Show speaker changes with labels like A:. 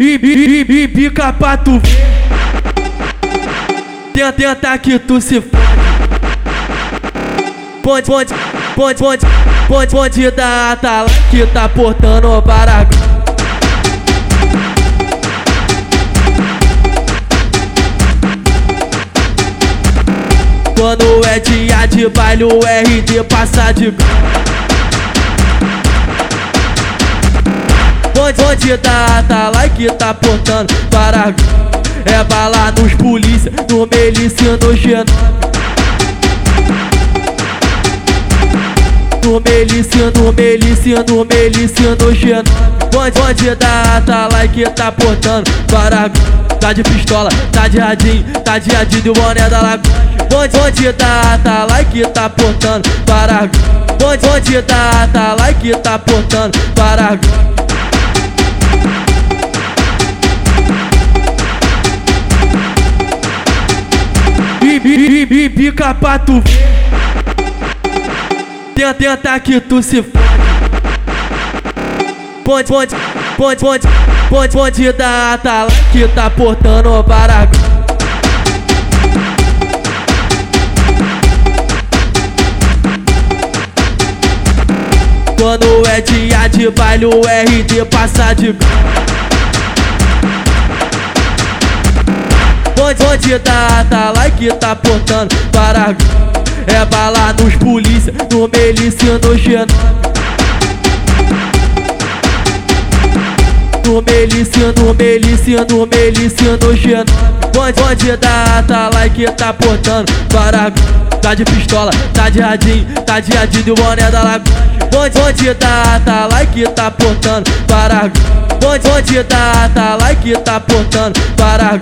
A: E, e, e, e pica pra tu ver. Tenta, que tu se fode. Pode, pode, pode, pode, pode, pode dar atala que tá portando o baragão. Quando é dia de baile, o RD passa de Onde, onde tá, lá que tá portando para É bala nos polícia, no melícia, no genome No melícia, no melícia, no melícia, no genome Onde, onde tá, lá que tá portando para Tá de pistola, tá de radinho, tá de radinho boné da lagoa. Onde tá, lá que tá portando para tá, tá lá que tá portando para e, pica pra tu ver. Tenta, que tu se fode. Pode, pode, pode, pode, pode dar tá lá que tá portando o baragão. Quando é dia de baile, o RD passa de Onde, onde tá, tá lá que tá portando para É bala nos polícia, no melícia, no genome No melícia, no melícia, no melícia, no genome Onde, onde tá, tá lá que tá portando para Tá de pistola, tá de radinho, tá de radinho e o boné da lagoa. Onde, onde tá, tá lá que tá portando para Onde, onde tá, tá lá que tá portando para